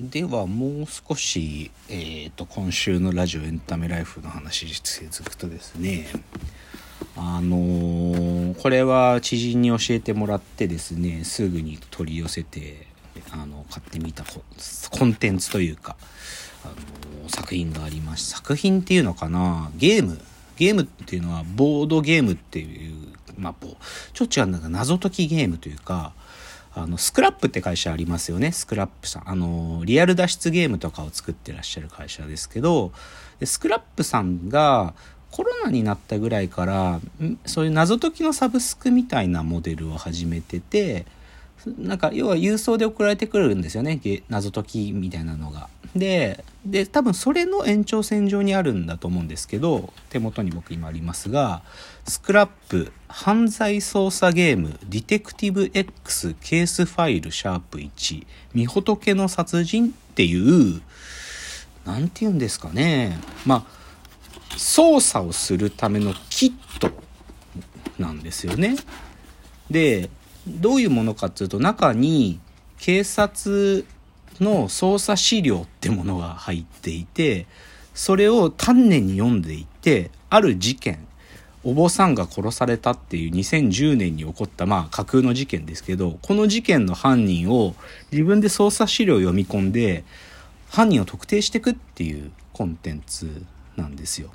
ではもう少し、えーと、今週のラジオエンタメライフの話に続くとですねあのー、これは知人に教えてもらってですねすぐに取り寄せてあの買ってみたコンテンツというか、あのー、作品がありまして作品っていうのかなゲームゲームっていうのはボードゲームっていうまあちょっと違うんだが謎解きゲームというかあの、スクラップって会社ありますよね。スクラップさん。あの、リアル脱出ゲームとかを作ってらっしゃる会社ですけど、スクラップさんがコロナになったぐらいから、そういう謎解きのサブスクみたいなモデルを始めてて、なんか、要は郵送で送られてくるんですよね。謎解きみたいなのが。で、で、多分それの延長線上にあるんだと思うんですけど、手元に僕今ありますが、スクラップ、犯罪捜査ゲーム、ディテクティブ X ケースファイルシャープ1、みほとけの殺人っていう、なんて言うんですかね。まあ、捜査をするためのキットなんですよね。で、どういうものかっていうと、中に警察の捜査資料ってものが入っていて、それを丹念に読んでいって、ある事件、お坊さんが殺されたっていう2010年に起こったまあ架空の事件ですけどこの事件の犯人を自分で捜査資料を読み込んで犯人を特定していくっていうコンテンツなんですよ。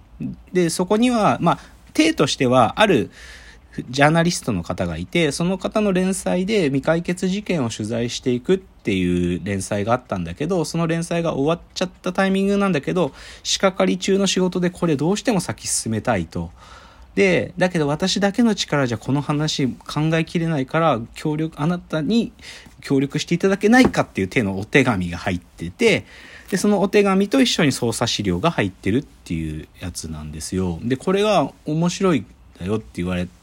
でそこにはまあ体としてはあるジャーナリストの方がいてその方の連載で未解決事件を取材していくっていう連載があったんだけどその連載が終わっちゃったタイミングなんだけど仕掛かり中の仕事でこれどうしても先進めたいと。で、だけど私だけの力じゃこの話考えきれないから、協力、あなたに協力していただけないかっていう手のお手紙が入ってて、で、そのお手紙と一緒に捜査資料が入ってるっていうやつなんですよ。で、これが面白いだよって言われて、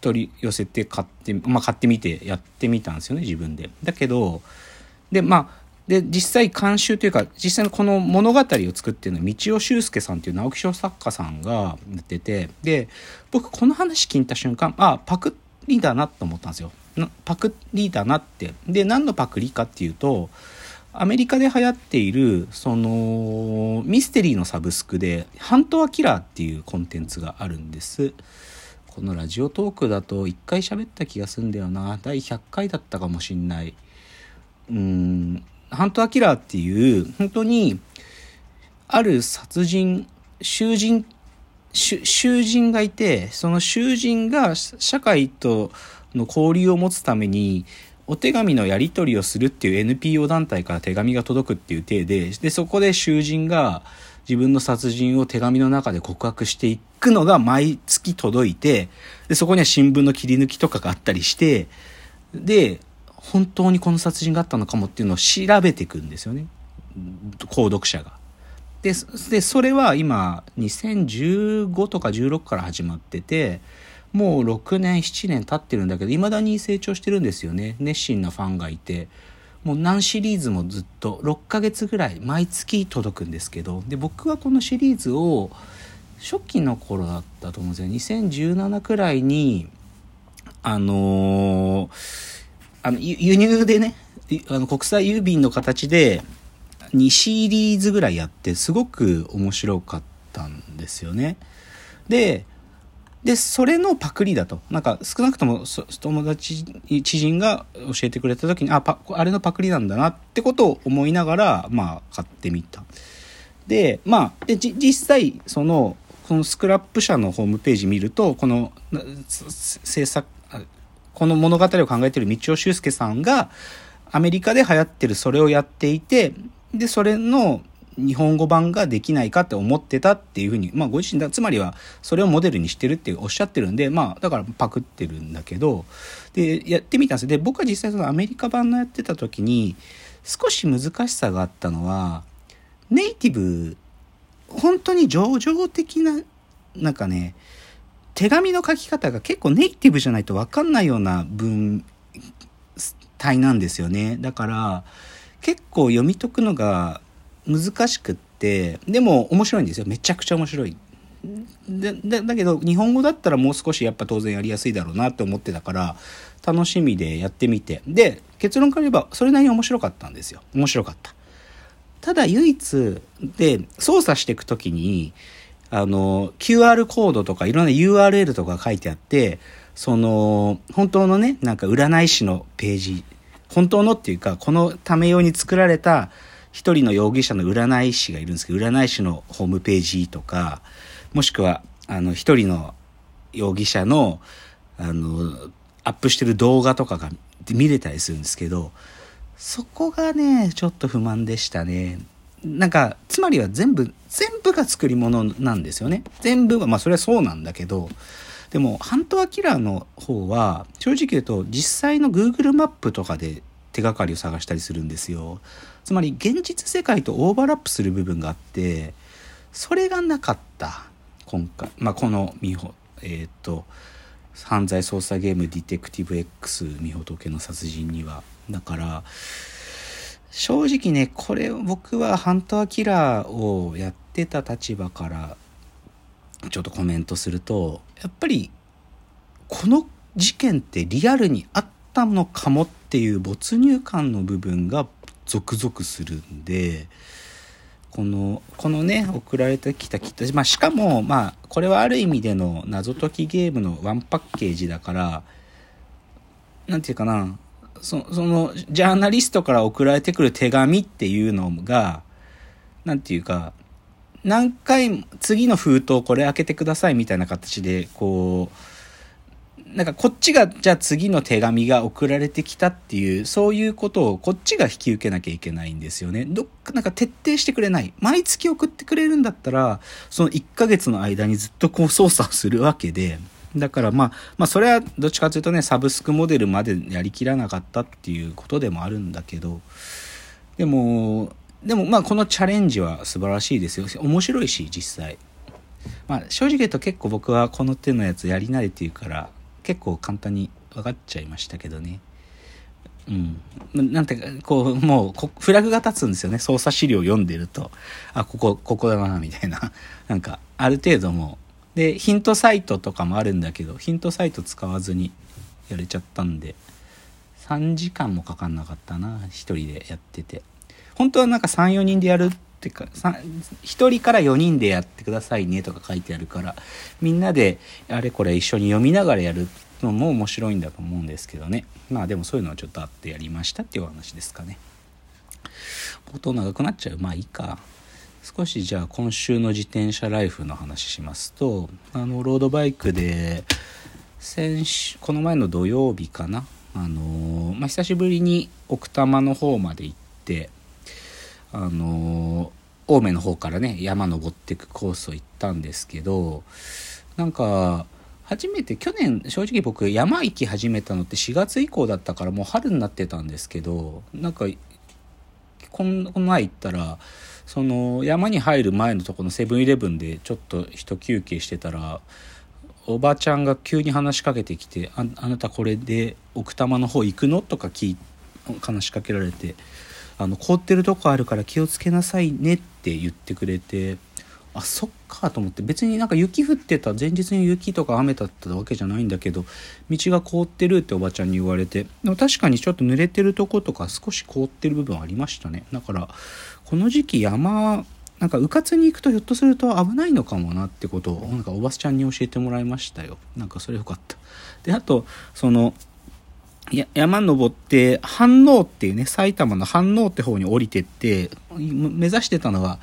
取り寄せて買って、まあ買ってみてやってみたんですよね、自分で。だけど、で、まあ、で、実際監修というか、実際のこの物語を作ってるのは、道尾修介さんっていう直木賞作家さんがやってて、で、僕この話聞いた瞬間、あ、パクリだなと思ったんですよ。パクリだなって。で、何のパクリかっていうと、アメリカで流行っている、その、ミステリーのサブスクで、ハントアキラーっていうコンテンツがあるんです。このラジオトークだと一回喋った気がするんだよな。第100回だったかもしんない。うーん、ハント・アキラーっていう、本当に、ある殺人、囚人、囚人がいて、その囚人が社会との交流を持つために、お手紙のやり取りをするっていう NPO 団体から手紙が届くっていう体で、で、そこで囚人が自分の殺人を手紙の中で告白していくのが毎月届いて、で、そこには新聞の切り抜きとかがあったりして、で、本当にこの殺人があったのかもっていうのを調べていくんですよね。購読者が。で、でそれは今、2015とか16から始まってて、もう6年、7年経ってるんだけど、未だに成長してるんですよね。熱心なファンがいて。もう何シリーズもずっと、6ヶ月ぐらい、毎月届くんですけど、で、僕はこのシリーズを、初期の頃だったと思うんですよ。2017くらいに、あのーあの、輸入でね、あの、国際郵便の形で、2シリーズぐらいやって、すごく面白かったんですよね。で、で、それのパクリだと。なんか、少なくとも、友達、知人が教えてくれた時に、あ、パ、あれのパクリなんだなってことを思いながら、まあ、買ってみた。で、まあ、で、実際、その、このスクラップ社のホームページ見ると、この、制作、この物語を考えている道尾修介さんが、アメリカで流行ってるそれをやっていて、で、それの日本語版ができないかって思ってたっていうふうに、まあご自身だ、つまりはそれをモデルにしてるっておっしゃってるんで、まあだからパクってるんだけど、で、やってみたんですで、僕は実際そのアメリカ版のやってた時に、少し難しさがあったのは、ネイティブ、本当に上々的な、なんかね、手紙の書き方が結構ネイティブじゃないと分かんないような文体なんですよね。だから結構読み解くのが難しくってでも面白いんですよ。めちゃくちゃ面白い。だだけど日本語だったらもう少しやっぱ当然やりやすいだろうなって思ってたから楽しみでやってみて。で結論から言えばそれなりに面白かったんですよ。面白かった。ただ唯一で操作していくときにあの QR コードとかいろんな URL とか書いてあってその本当のねなんか占い師のページ。本当のっていうかこのため用に作られた一人の容疑者の占い師がいるんですけど占い師のホームページとかもしくはあの一人の容疑者のあのアップしてる動画とかが見れたりするんですけどそこがねちょっと不満でしたね。なんかつまりは全部全部が作り物なんですよね。全部はまあそれはそうなんだけどでもハントアキラーの方は正直言うと実際の Google マップとかで手がかりを探したりするんですよ。つまり現実世界とオーバーラップする部分があってそれがなかった今回、まあ、この美穂えっ、ー、と犯罪捜査ゲームディテクティブ X 美仏の殺人にはだから正直ねこれ僕はハンターキラーをやってた立場からちょっとコメントするとやっぱりこの事件ってリアルにあったのかもっていう没入感の部分が続々するんでこのこのね送られてきたキット、まあ、しかもまあこれはある意味での謎解きゲームのワンパッケージだから何て言うかなそそのジャーナリストから送られてくる手紙っていうのが何て言うか何回次の封筒これ開けてくださいみたいな形でこうなんかこっちがじゃあ次の手紙が送られてきたっていうそういうことをこっちが引き受けなきゃいけないんですよね。どっかなんか徹底してくれない。毎月送ってくれるんだったらその1ヶ月の間にずっとこう操作をするわけで。だからまあ、まあそれはどっちかというとね、サブスクモデルまでやりきらなかったっていうことでもあるんだけど、でも、でもまあこのチャレンジは素晴らしいですよ。面白いし、実際。まあ正直言うと結構僕はこの手のやつやり慣れてるから、結構簡単に分かっちゃいましたけどね。うん。なんていうか、こう、もうフラグが立つんですよね。操作資料を読んでると。あ、ここ、ここだな、みたいな。なんか、ある程度も。で、ヒントサイトとかもあるんだけど、ヒントサイト使わずにやれちゃったんで、3時間もかかんなかったな、一人でやってて。本当はなんか3、4人でやるってか1人から4人でやってくださいねとか書いてあるからみんなであれこれ一緒に読みながらやるのも面白いんだと思うんですけどね。まあでもそういうのはちょっとあってやりましたっていうお話ですかね。冒頭長くなっちゃう。まあいいか。少しじゃあ今週の自転車ライフの話しますとあのロードバイクで先週この前の土曜日かな。あのまあ、久しぶりに奥多摩の方まで行ってあの青梅の方からね山登っていくコースを行ったんですけどなんか初めて去年正直僕山行き始めたのって4月以降だったからもう春になってたんですけどなんかこの前行ったらその山に入る前のとこのセブンイレブンでちょっと一休憩してたらおばちゃんが急に話しかけてきて「ああなたこれで奥多摩の方行くの?」とか聞話しかけられてあの凍ってるとこあるから気をつけなさいねって言ってくれてあそっかと思って。別になんか雪降ってた前日に雪とか雨だったわけじゃないんだけど道が凍ってるっておばちゃんに言われて。でも確かにちょっと濡れてるとことか少し凍ってる部分ありましたね。だからこの時期山なんか迂闊に行くとひょっとすると危ないのかもなってことをなんかおばちゃんに教えてもらいましたよ。なんかそれよかった。であとその山登って飯能っていうね埼玉の飯能って方に降りてって目指してたのは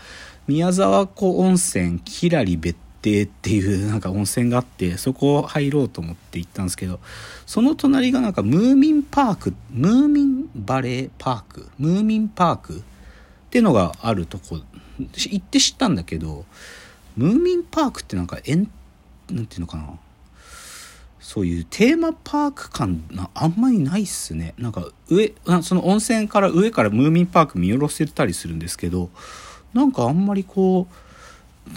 宮沢湖温泉きらり別邸っていうなんか温泉があってそこを入ろうと思って行ったんですけどその隣がなんかムーミンパークムーミンバレーパークムーミンパークってのがあるとこ。行って知ったんだけどムーミンパークってなんかえんなんていうのかな？そういうテーマパーク感あんまりないっすね。なんか上その温泉から上からムーミンパーク見下ろせたりするんですけどなんかあんまりこ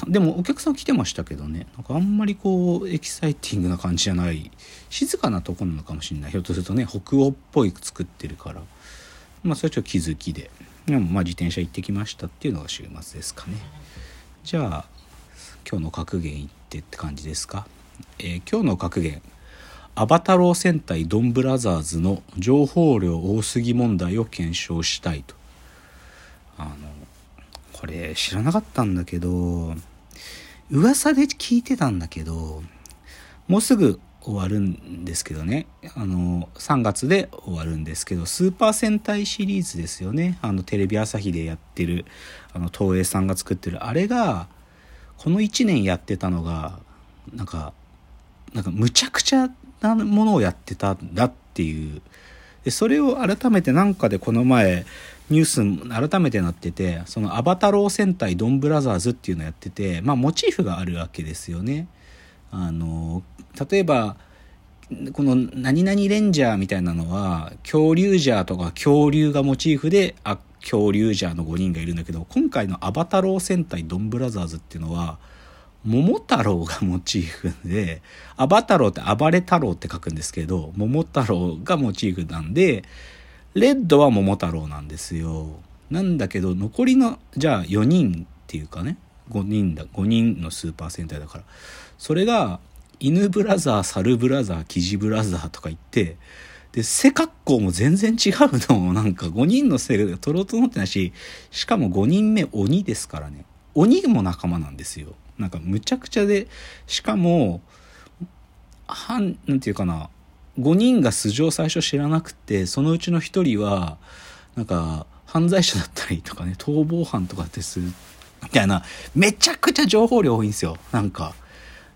うでもお客さん来てましたけどね。なんかあんまりこうエキサイティングな感じじゃない静かなとこなのかもしれない。ひょっとするとね北欧っぽい作ってるから。まあそれはちょっと気づきで。でもまあ自転車行ってきましたっていうのが週末ですかね。じゃあ今日の格言行ってって感じですか、えー、今日の格言。アバタロー戦隊ドンブラザーズの情報量多すぎ問題を検証したいと。あのこれ知らなかったんだけど噂で聞いてたんだけどもうすぐ終わるんですけどね。あの3月で終わるんですけどスーパー戦隊シリーズですよね。あのテレビ朝日でやってるあの東映さんが作ってる。あれがこの1年やってたのがなんかなんかむちゃくちゃなものをやってたんだっていうでそれを改めてなんかでこの前ニュース改めてなっててそのアバタロー戦隊ドンブラザーズっていうのをやっててまあモチーフがあるわけですよね。あの例えばこの何々レンジャーみたいなのは恐竜ジャーとか恐竜がモチーフであ恐竜ジャーの5人がいるんだけど今回のアバタロー戦隊ドンブラザーズっていうのは桃太郎がモチーフで、アバ太郎って暴れ太郎って書くんですけど、桃太郎がモチーフなんで、レッドは桃太郎なんですよ。なんだけど、残りの、じゃあ4人っていうかね、5人だ、5人のスーパー戦隊だから、それが、犬ブラザー、猿ブラザー、キジブラザーとか言って、で、背格好も全然違うの。なんか5人の背がとろうとろってないし、しかも5人目鬼ですからね。鬼も仲間なんですよ。なんかむちゃくちゃで、しかも、んなんていうかな、5人が素性を最初知らなくて、そのうちの1人は、なんか、犯罪者だったりとかね、逃亡犯とかです、みたいな、めちゃくちゃ情報量多いんですよ。なんか。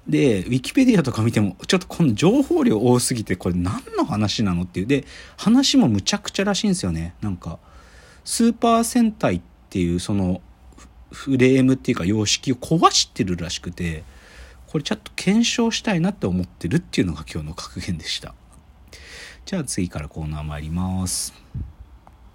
で、ウィキペディアとか見ても、ちょっとこの情報量多すぎて、これ何の話なのっていう。で、話もむちゃくちゃらしいんですよね。なんか、スーパー戦隊っていう、その、フレームっていうか様式を壊してるらしくてこれちょっと検証したいなって思ってるっていうのが今日の格言でした。じゃあ次からコーナー参ります。